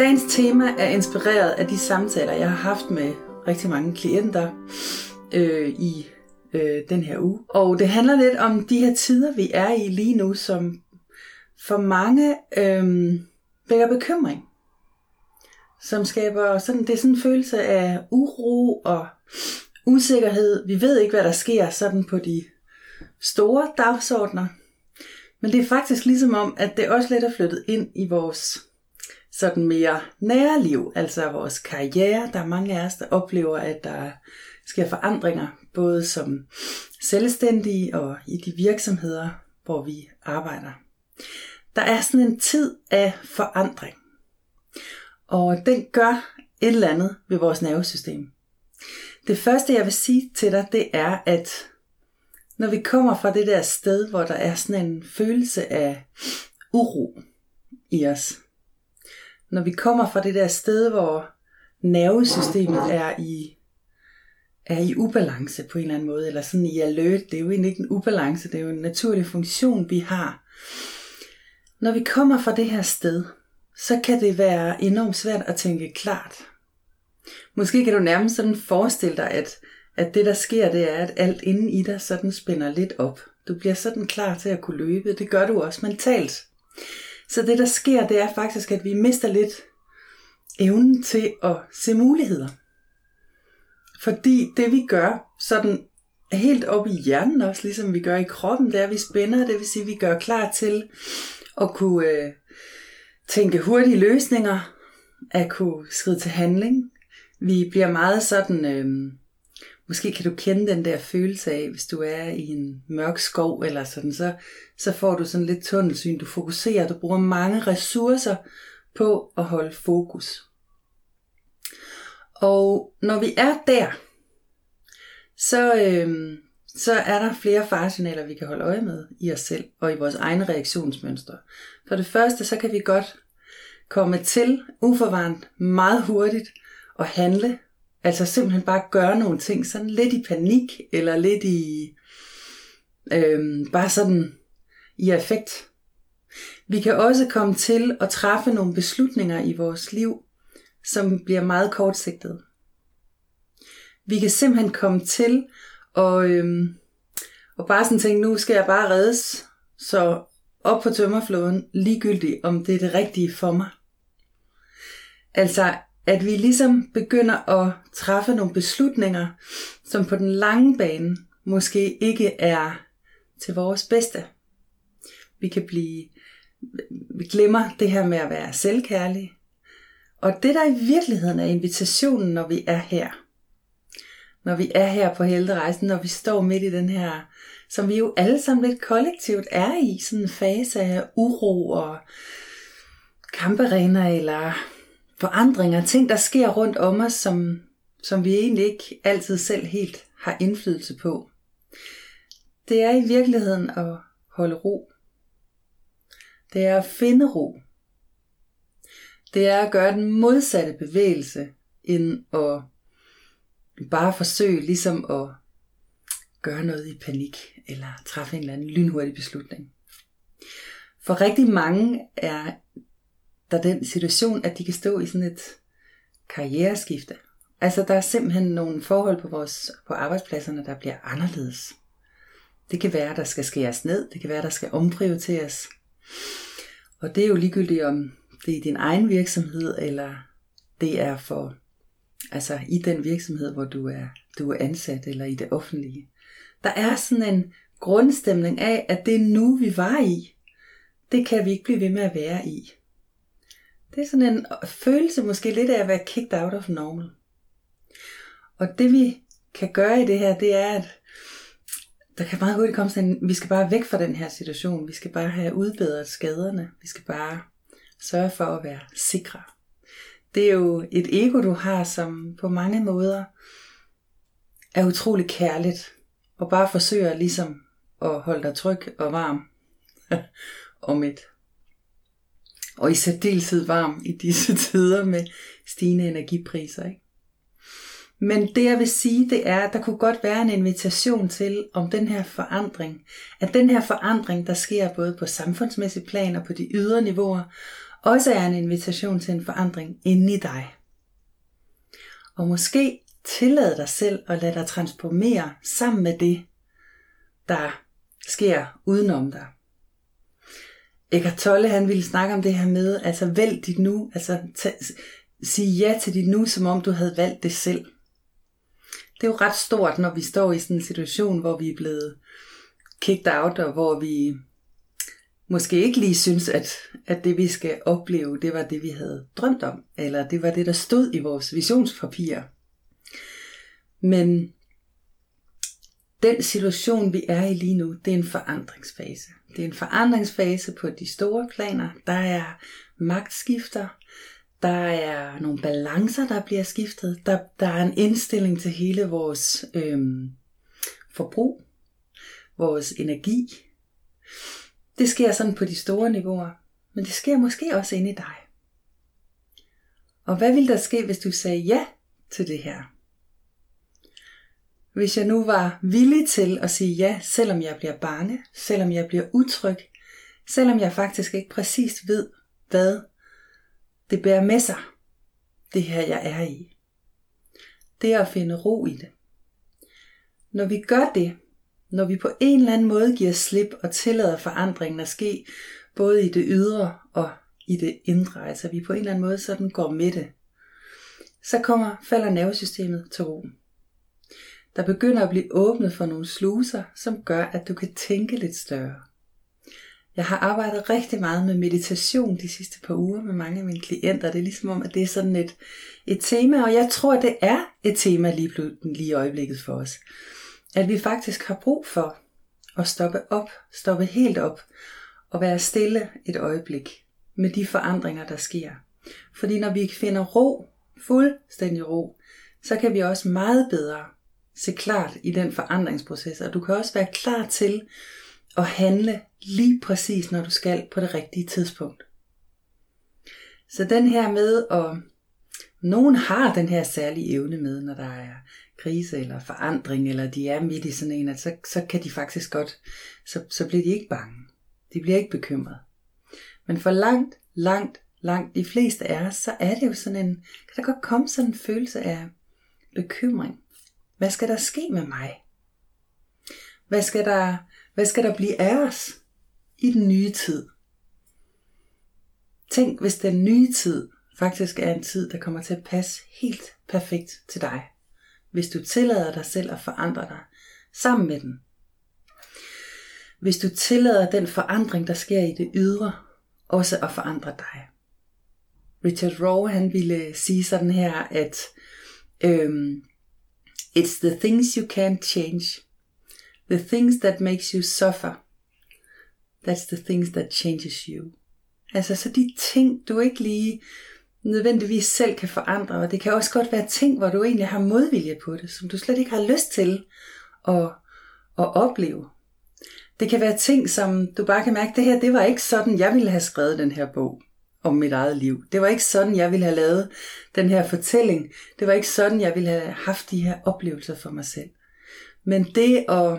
Dagens tema er inspireret af de samtaler, jeg har haft med rigtig mange klienter øh, i øh, den her uge. Og det handler lidt om de her tider, vi er i lige nu, som for mange øh, vækker bekymring. Som skaber sådan, det er sådan en følelse af uro og usikkerhed. Vi ved ikke, hvad der sker sådan på de store dagsordner. Men det er faktisk ligesom om, at det også lidt er flyttet ind i vores sådan mere nære liv, altså vores karriere. Der er mange af os, der oplever, at der sker forandringer, både som selvstændige og i de virksomheder, hvor vi arbejder. Der er sådan en tid af forandring, og den gør et eller andet ved vores nervesystem. Det første, jeg vil sige til dig, det er, at når vi kommer fra det der sted, hvor der er sådan en følelse af uro i os, når vi kommer fra det der sted, hvor nervesystemet er i, er i ubalance på en eller anden måde, eller sådan i alert, det er jo egentlig ikke en ubalance, det er jo en naturlig funktion, vi har. Når vi kommer fra det her sted, så kan det være enormt svært at tænke klart. Måske kan du nærmest sådan forestille dig, at, at det der sker, det er, at alt inden i dig sådan spænder lidt op. Du bliver sådan klar til at kunne løbe. Det gør du også mentalt. Så det der sker, det er faktisk, at vi mister lidt evnen til at se muligheder. Fordi det vi gør, sådan helt op i hjernen også, ligesom vi gør i kroppen, det er, at vi spænder, det vil sige, at vi gør klar til at kunne øh, tænke hurtige løsninger, at kunne skride til handling. Vi bliver meget sådan, øh, måske kan du kende den der følelse af, hvis du er i en mørk skov eller sådan, så, så får du sådan lidt tunnelsyn, du fokuserer, du bruger mange ressourcer på at holde fokus. Og når vi er der, så, øh, så er der flere faresignaler, vi kan holde øje med i os selv og i vores egne reaktionsmønstre. For det første, så kan vi godt komme til uforvarende meget hurtigt og handle. Altså simpelthen bare gøre nogle ting sådan lidt i panik, eller lidt i øh, bare sådan i effekt. Vi kan også komme til at træffe nogle beslutninger i vores liv, som bliver meget kortsigtede. Vi kan simpelthen komme til at, øhm, og bare sådan tænke, nu skal jeg bare reddes, så op på tømmerflåden, ligegyldigt om det er det rigtige for mig. Altså, at vi ligesom begynder at træffe nogle beslutninger, som på den lange bane måske ikke er til vores bedste. Vi kan blive, vi glemmer det her med at være selvkærlige. Og det der i virkeligheden er invitationen, når vi er her, når vi er her på helterejsen, når vi står midt i den her, som vi jo alle sammen lidt kollektivt er i, sådan en fase af uro og kamperener eller forandringer, ting der sker rundt om os, som, som vi egentlig ikke altid selv helt har indflydelse på. Det er i virkeligheden at holde ro. Det er at finde ro. Det er at gøre den modsatte bevægelse, end at bare forsøge ligesom at gøre noget i panik, eller træffe en eller anden lynhurtig beslutning. For rigtig mange er der den situation, at de kan stå i sådan et karriereskifte. Altså der er simpelthen nogle forhold på, vores, på arbejdspladserne, der bliver anderledes. Det kan være, der skal skæres ned, det kan være, der skal omprioriteres. Og det er jo ligegyldigt om det er i din egen virksomhed, eller det er for altså i den virksomhed, hvor du er, du er ansat, eller i det offentlige. Der er sådan en grundstemning af, at det nu, vi var i, det kan vi ikke blive ved med at være i. Det er sådan en følelse måske lidt af at være kicked out of normal. Og det vi kan gøre i det her, det er, at der kan meget hurtigt komme sådan en, vi skal bare væk fra den her situation, vi skal bare have udbedret skaderne, vi skal bare sørge for at være sikre. Det er jo et ego, du har, som på mange måder er utrolig kærligt, og bare forsøger ligesom at holde dig tryg og varm om et. Og i særdeleshed varm i disse tider med stigende energipriser. Ikke? Men det jeg vil sige, det er, at der kunne godt være en invitation til om den her forandring. At den her forandring, der sker både på samfundsmæssig plan og på de ydre niveauer, også er en invitation til en forandring inde i dig. Og måske tillade dig selv at lade dig transformere sammen med det, der sker udenom dig. Eckhart Tolle, han ville snakke om det her med, altså vælg dit nu, altså sige ja til dit nu, som om du havde valgt det selv. Det er jo ret stort, når vi står i sådan en situation, hvor vi er blevet kicked out, og hvor vi måske ikke lige synes, at, at det vi skal opleve, det var det vi havde drømt om, eller det var det, der stod i vores visionspapir. Men den situation, vi er i lige nu, det er en forandringsfase. Det er en forandringsfase på de store planer. Der er magtskifter, der er nogle balancer, der bliver skiftet. Der, der er en indstilling til hele vores øhm, forbrug, vores energi. Det sker sådan på de store niveauer, men det sker måske også inde i dig. Og hvad ville der ske, hvis du sagde ja til det her? Hvis jeg nu var villig til at sige ja, selvom jeg bliver bange, selvom jeg bliver utryg, selvom jeg faktisk ikke præcis ved, hvad det bærer med sig, det her jeg er i. Det er at finde ro i det. Når vi gør det, når vi på en eller anden måde giver slip og tillader forandringen at ske, både i det ydre og i det indre, altså vi på en eller anden måde sådan går med det, så kommer, falder nervesystemet til ro. Der begynder at blive åbnet for nogle sluser, som gør, at du kan tænke lidt større. Jeg har arbejdet rigtig meget med meditation de sidste par uger med mange af mine klienter. Det er ligesom om, at det er sådan et, et tema, og jeg tror, at det er et tema lige, lige i øjeblikket for os. At vi faktisk har brug for at stoppe op, stoppe helt op og være stille et øjeblik med de forandringer, der sker. Fordi når vi finder ro, fuldstændig ro, så kan vi også meget bedre se klart i den forandringsproces, og du kan også være klar til at handle lige præcis, når du skal på det rigtige tidspunkt. Så den her med at nogen har den her særlige evne med, når der er krise eller forandring, eller de er midt i sådan en, at så, så kan de faktisk godt, så, så bliver de ikke bange. De bliver ikke bekymret. Men for langt, langt, langt de fleste af os, så er det jo sådan en, kan der godt komme sådan en følelse af bekymring. Hvad skal der ske med mig? Hvad skal der, hvad skal der blive af os i den nye tid? Tænk, hvis den nye tid faktisk er en tid, der kommer til at passe helt perfekt til dig. Hvis du tillader dig selv at forandre dig sammen med den. Hvis du tillader den forandring, der sker i det ydre, også at forandre dig. Richard Rowe, han ville sige sådan her, at øhm, It's the things you can't change. The things that makes you suffer. That's the things that changes you. Altså så de ting, du ikke lige nødvendigvis selv kan forandre, og det kan også godt være ting, hvor du egentlig har modvilje på det, som du slet ikke har lyst til at, at opleve. Det kan være ting, som du bare kan mærke, det her, det var ikke sådan, jeg ville have skrevet den her bog om mit eget liv. Det var ikke sådan, jeg ville have lavet den her fortælling. Det var ikke sådan, jeg ville have haft de her oplevelser for mig selv. Men det at,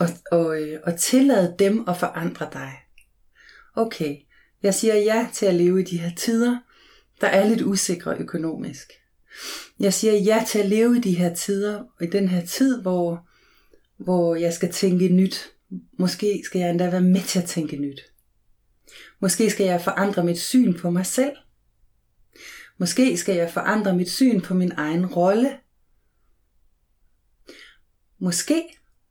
at, at, øh, at tillade dem at forandre dig. Okay, jeg siger ja til at leve i de her tider, der er lidt usikre økonomisk. Jeg siger ja til at leve i de her tider, og i den her tid, hvor, hvor jeg skal tænke nyt. Måske skal jeg endda være med til at tænke nyt. Måske skal jeg forandre mit syn på mig selv. Måske skal jeg forandre mit syn på min egen rolle. Måske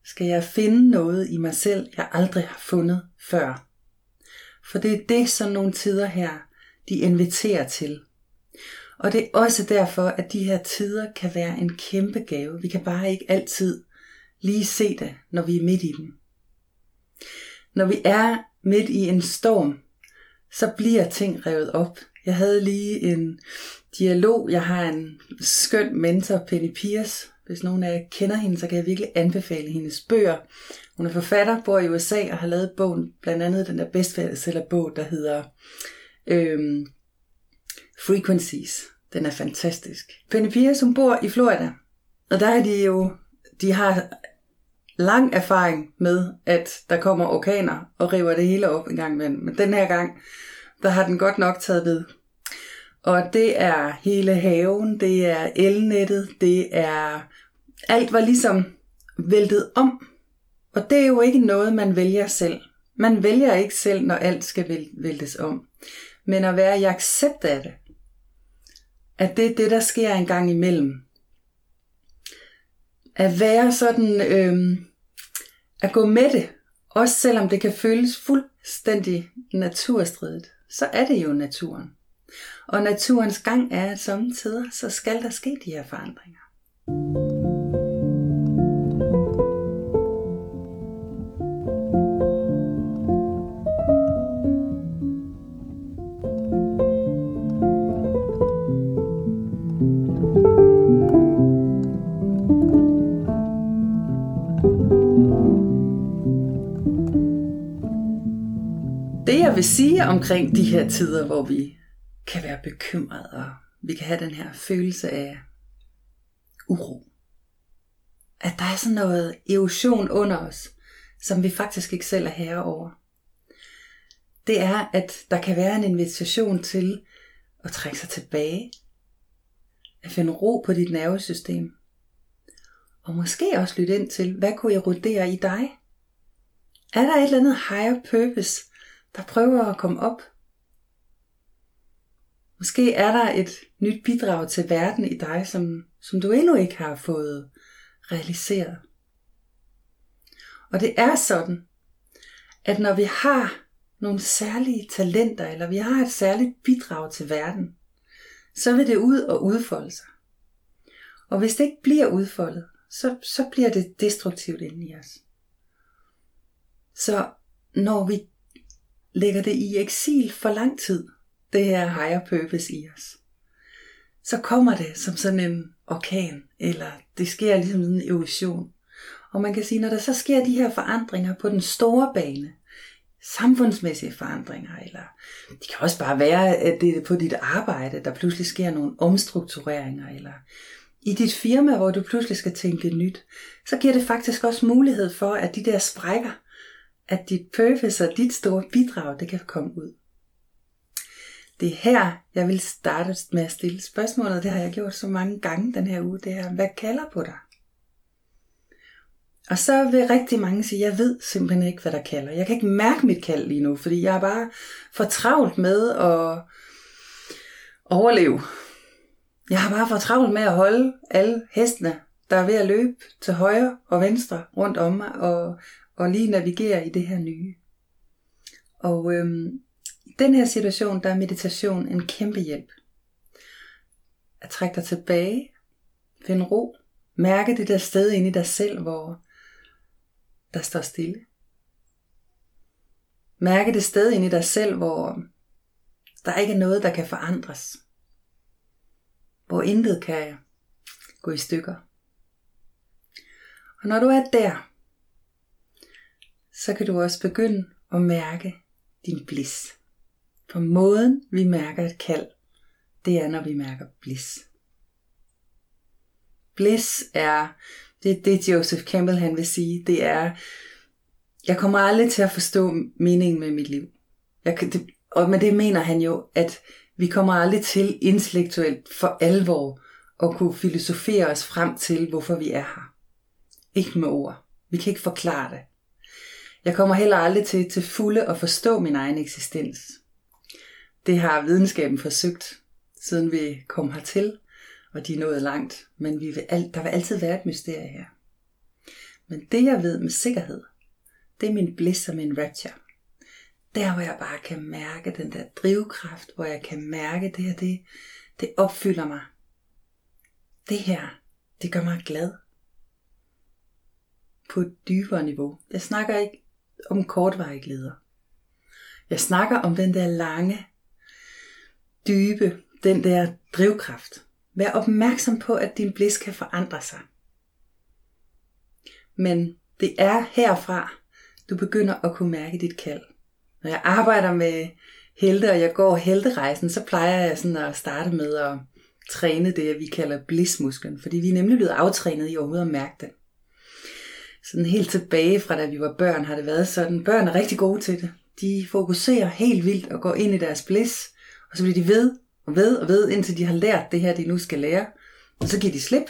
skal jeg finde noget i mig selv, jeg aldrig har fundet før. For det er det, som nogle tider her, de inviterer til. Og det er også derfor, at de her tider kan være en kæmpe gave. Vi kan bare ikke altid lige se det, når vi er midt i dem. Når vi er midt i en storm, så bliver ting revet op. Jeg havde lige en dialog. Jeg har en skøn mentor, Penny Pierce. Hvis nogen af jer kender hende, så kan jeg virkelig anbefale hendes bøger. Hun er forfatter, bor i USA og har lavet bogen, blandt andet den der bestsellerbog, der hedder øhm, Frequencies. Den er fantastisk. Penny Pierce, hun bor i Florida, og der er de jo, de har lang erfaring med, at der kommer orkaner og river det hele op en gang imellem. Men den her gang, der har den godt nok taget ved. Og det er hele haven, det er elnettet, det er... Alt var ligesom væltet om. Og det er jo ikke noget, man vælger selv. Man vælger ikke selv, når alt skal væltes om. Men at være i accept af det. At det er det, der sker en gang imellem. At være sådan... Øh, at gå med det. Også selvom det kan føles fuldstændig naturstridigt. Så er det jo naturen. Og naturens gang er, at samtidig så skal der ske de her forandringer. Vil sige omkring de her tider, hvor vi kan være bekymrede, og vi kan have den her følelse af uro. At der er sådan noget erosion under os, som vi faktisk ikke selv er herre over. Det er, at der kan være en invitation til at trække sig tilbage, at finde ro på dit nervesystem, og måske også lytte ind til, hvad kunne erodere i dig? Er der et eller andet higher purpose, der prøver at komme op Måske er der et nyt bidrag til verden i dig, som, som du endnu ikke har fået realiseret. Og det er sådan, at når vi har nogle særlige talenter, eller vi har et særligt bidrag til verden, så vil det ud og udfolde sig. Og hvis det ikke bliver udfoldet, så, så bliver det destruktivt inde i os. Så når vi lægger det i eksil for lang tid, det her higher purpose i os, så kommer det som sådan en orkan, eller det sker ligesom en erosion. Og man kan sige, når der så sker de her forandringer på den store bane, samfundsmæssige forandringer, eller det kan også bare være, at det er på dit arbejde, der pludselig sker nogle omstruktureringer, eller i dit firma, hvor du pludselig skal tænke nyt, så giver det faktisk også mulighed for, at de der sprækker, at dit purpose og dit store bidrag, det kan komme ud. Det er her, jeg vil starte med at stille spørgsmålet. Det har jeg gjort så mange gange den her uge. Det er, hvad kalder på dig? Og så vil rigtig mange sige, jeg ved simpelthen ikke, hvad der kalder. Jeg kan ikke mærke mit kald lige nu, fordi jeg er bare for travlt med at overleve. Jeg har bare for travlt med at holde alle hestene, der er ved at løbe til højre og venstre rundt om mig, og, og lige navigere i det her nye. Og øhm, den her situation, der er meditation en kæmpe hjælp. At trække dig tilbage, finde ro, mærke det der sted inde i dig selv, hvor der står stille. Mærke det sted inde i dig selv, hvor der ikke er noget, der kan forandres. Hvor intet kan gå i stykker. Og når du er der, så kan du også begynde at mærke din bliss. For måden vi mærker et kald, det er når vi mærker bliss. Bliss er, det er det Joseph Campbell han vil sige, det er, jeg kommer aldrig til at forstå meningen med mit liv. Jeg, det, og med det mener han jo, at vi kommer aldrig til intellektuelt for alvor at kunne filosofere os frem til, hvorfor vi er her. Ikke med ord. Vi kan ikke forklare det. Jeg kommer heller aldrig til til fulde at forstå min egen eksistens. Det har videnskaben forsøgt, siden vi kom hertil, og de er nået langt. Men vi vil al- der vil altid være et mysterie her. Men det jeg ved med sikkerhed, det er min bliss og min rapture. Der hvor jeg bare kan mærke den der drivkraft, hvor jeg kan mærke det her, det, det opfylder mig. Det her, det gør mig glad. på et dybere niveau. Jeg snakker ikke om kortvarige glæder. Jeg snakker om den der lange, dybe, den der drivkraft. Vær opmærksom på, at din blis kan forandre sig. Men det er herfra, du begynder at kunne mærke dit kald. Når jeg arbejder med helte, og jeg går helterejsen, så plejer jeg sådan at starte med at træne det, vi kalder blismusklen, fordi vi er nemlig blevet aftrænet i overhovedet at mærke den. Sådan helt tilbage fra da vi var børn, har det været sådan, børn er rigtig gode til det. De fokuserer helt vildt og går ind i deres blis, og så bliver de ved og ved og ved, indtil de har lært det her, de nu skal lære. Og så giver de slip,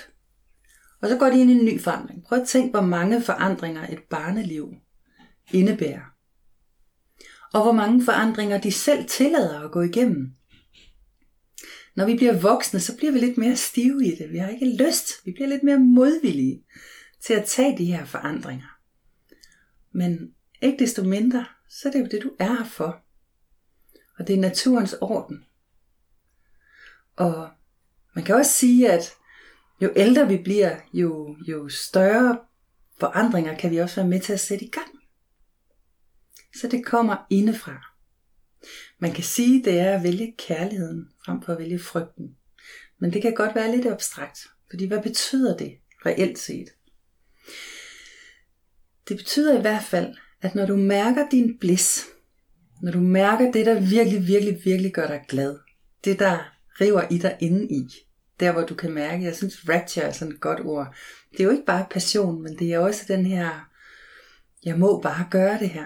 og så går de ind i en ny forandring. Prøv at tænke, hvor mange forandringer et barneliv indebærer. Og hvor mange forandringer de selv tillader at gå igennem. Når vi bliver voksne, så bliver vi lidt mere stive i det. Vi har ikke lyst. Vi bliver lidt mere modvillige til at tage de her forandringer. Men ikke desto mindre, så er det jo det, du er her for. Og det er naturens orden. Og man kan også sige, at jo ældre vi bliver, jo, jo større forandringer kan vi også være med til at sætte i gang. Så det kommer indefra. Man kan sige, det er at vælge kærligheden frem for at vælge frygten. Men det kan godt være lidt abstrakt, fordi hvad betyder det reelt set? Det betyder i hvert fald, at når du mærker din blis, når du mærker det, der virkelig, virkelig, virkelig gør dig glad, det der river i dig inde i, der hvor du kan mærke, jeg synes rapture er sådan et godt ord, det er jo ikke bare passion, men det er også den her, jeg må bare gøre det her.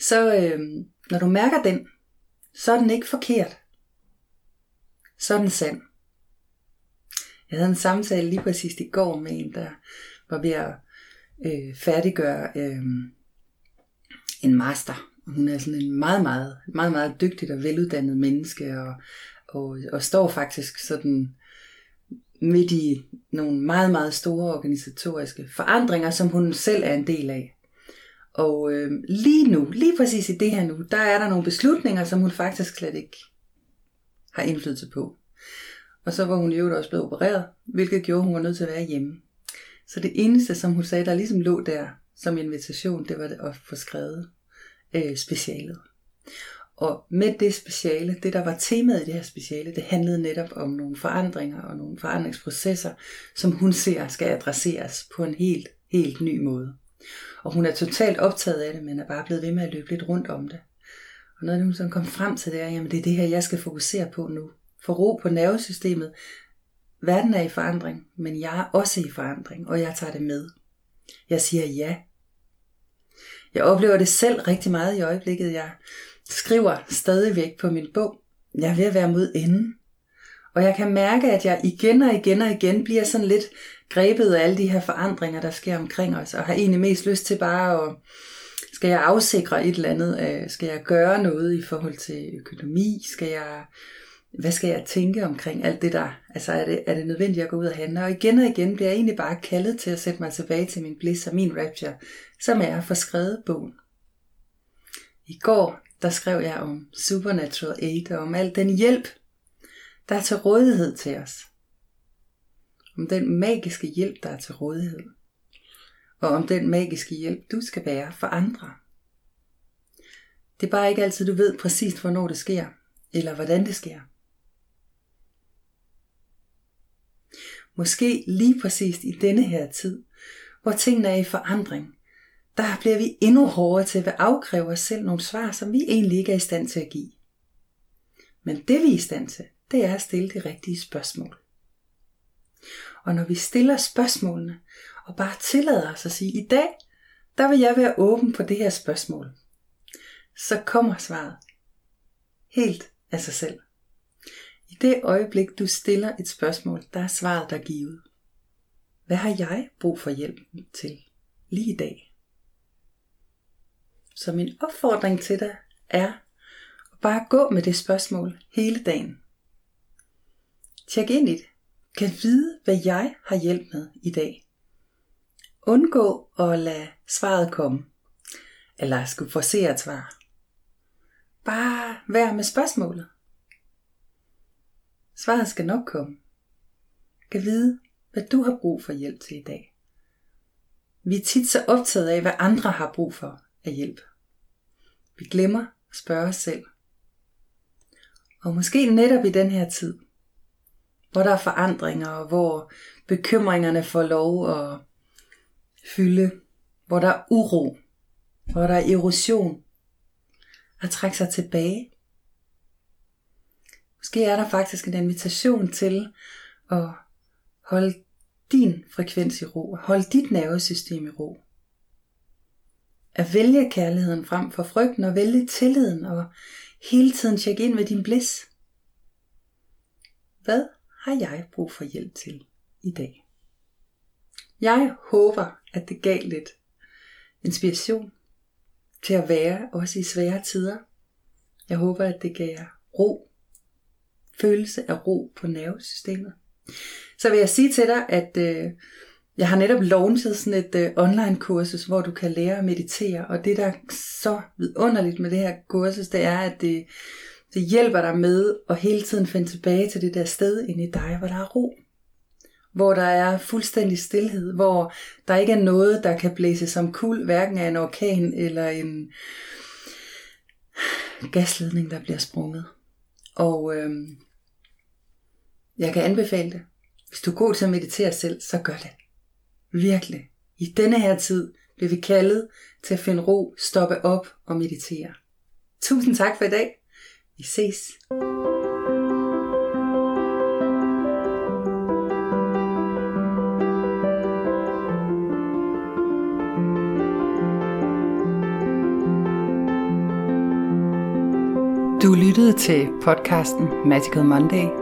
Så øh, når du mærker den, så er den ikke forkert. Så er den sand. Jeg havde en samtale lige præcis i går med en, der var ved at øh, færdiggøre øh, en master. Hun er sådan en meget, meget, meget, meget dygtig og veluddannet menneske, og, og, og står faktisk sådan midt i nogle meget, meget store organisatoriske forandringer, som hun selv er en del af. Og øh, lige nu, lige præcis i det her nu, der er der nogle beslutninger, som hun faktisk slet ikke har indflydelse på. Og så var hun jo også blevet opereret, hvilket gjorde, at hun var nødt til at være hjemme. Så det eneste, som hun sagde, der ligesom lå der som invitation, det var at få skrevet øh, specialet. Og med det speciale, det der var temaet i det her speciale, det handlede netop om nogle forandringer og nogle forandringsprocesser, som hun ser skal adresseres på en helt, helt ny måde. Og hun er totalt optaget af det, men er bare blevet ved med at løbe lidt rundt om det. Og noget af det, hun sådan kom frem til, det er, jamen det er det her, jeg skal fokusere på nu. Få ro på nervesystemet. Verden er i forandring, men jeg er også i forandring, og jeg tager det med. Jeg siger ja. Jeg oplever det selv rigtig meget i øjeblikket. Jeg skriver stadigvæk på min bog. Jeg er ved at være mod enden. Og jeg kan mærke, at jeg igen og igen og igen bliver sådan lidt grebet af alle de her forandringer, der sker omkring os, og har egentlig mest lyst til bare at, skal jeg afsikre et eller andet, øh, skal jeg gøre noget i forhold til økonomi, skal jeg, hvad skal jeg tænke omkring alt det der, altså er det, er det nødvendigt at gå ud og handle, og igen og igen bliver jeg egentlig bare kaldet til at sætte mig tilbage til min bliss og min rapture, som er at få skrevet bogen. I går, der skrev jeg om Supernatural Aid og om al den hjælp, der er til rådighed til os om den magiske hjælp, der er til rådighed, og om den magiske hjælp, du skal være for andre. Det er bare ikke altid, du ved præcis, hvornår det sker, eller hvordan det sker. Måske lige præcis i denne her tid, hvor tingene er i forandring, der bliver vi endnu hårdere til at afkræve os selv nogle svar, som vi egentlig ikke er i stand til at give. Men det vi er i stand til, det er at stille de rigtige spørgsmål. Og når vi stiller spørgsmålene, og bare tillader os at sige, i dag, der vil jeg være åben på det her spørgsmål, så kommer svaret helt af sig selv. I det øjeblik, du stiller et spørgsmål, der er svaret der givet. Hvad har jeg brug for hjælp til lige i dag? Så min opfordring til dig er at bare gå med det spørgsmål hele dagen. Tjek ind i det kan vide, hvad jeg har hjælp med i dag. Undgå at lade svaret komme, eller skulle forse et svar. Bare vær med spørgsmålet. Svaret skal nok komme. Kan vide, hvad du har brug for hjælp til i dag. Vi er tit så optaget af, hvad andre har brug for af hjælp. Vi glemmer at spørge os selv. Og måske netop i den her tid, hvor der er forandringer, og hvor bekymringerne får lov at fylde, hvor der er uro, hvor der er erosion, at trække sig tilbage. Måske er der faktisk en invitation til at holde din frekvens i ro, holde dit nervesystem i ro. At vælge kærligheden frem for frygten og vælge tilliden og hele tiden tjekke ind med din blis. Hvad har jeg brug for hjælp til i dag? Jeg håber, at det gav lidt inspiration til at være også i svære tider. Jeg håber, at det gav ro, følelse af ro på nervesystemet. Så vil jeg sige til dig, at øh, jeg har netop launchet sådan et øh, online kursus, hvor du kan lære at meditere. Og det, der er så vidunderligt med det her kursus, det er, at det, det hjælper dig med at hele tiden finde tilbage til det der sted inde i dig, hvor der er ro. Hvor der er fuldstændig stillhed, hvor der ikke er noget, der kan blæse som kul, hverken af en orkan eller en gasledning, der bliver sprunget. Og øhm, jeg kan anbefale det. Hvis du er god til at meditere selv, så gør det. Virkelig. I denne her tid bliver vi kaldet til at finde ro, stoppe op og meditere. Tusind tak for i dag. Vi ses. Du lyttede til podcasten Magical Monday.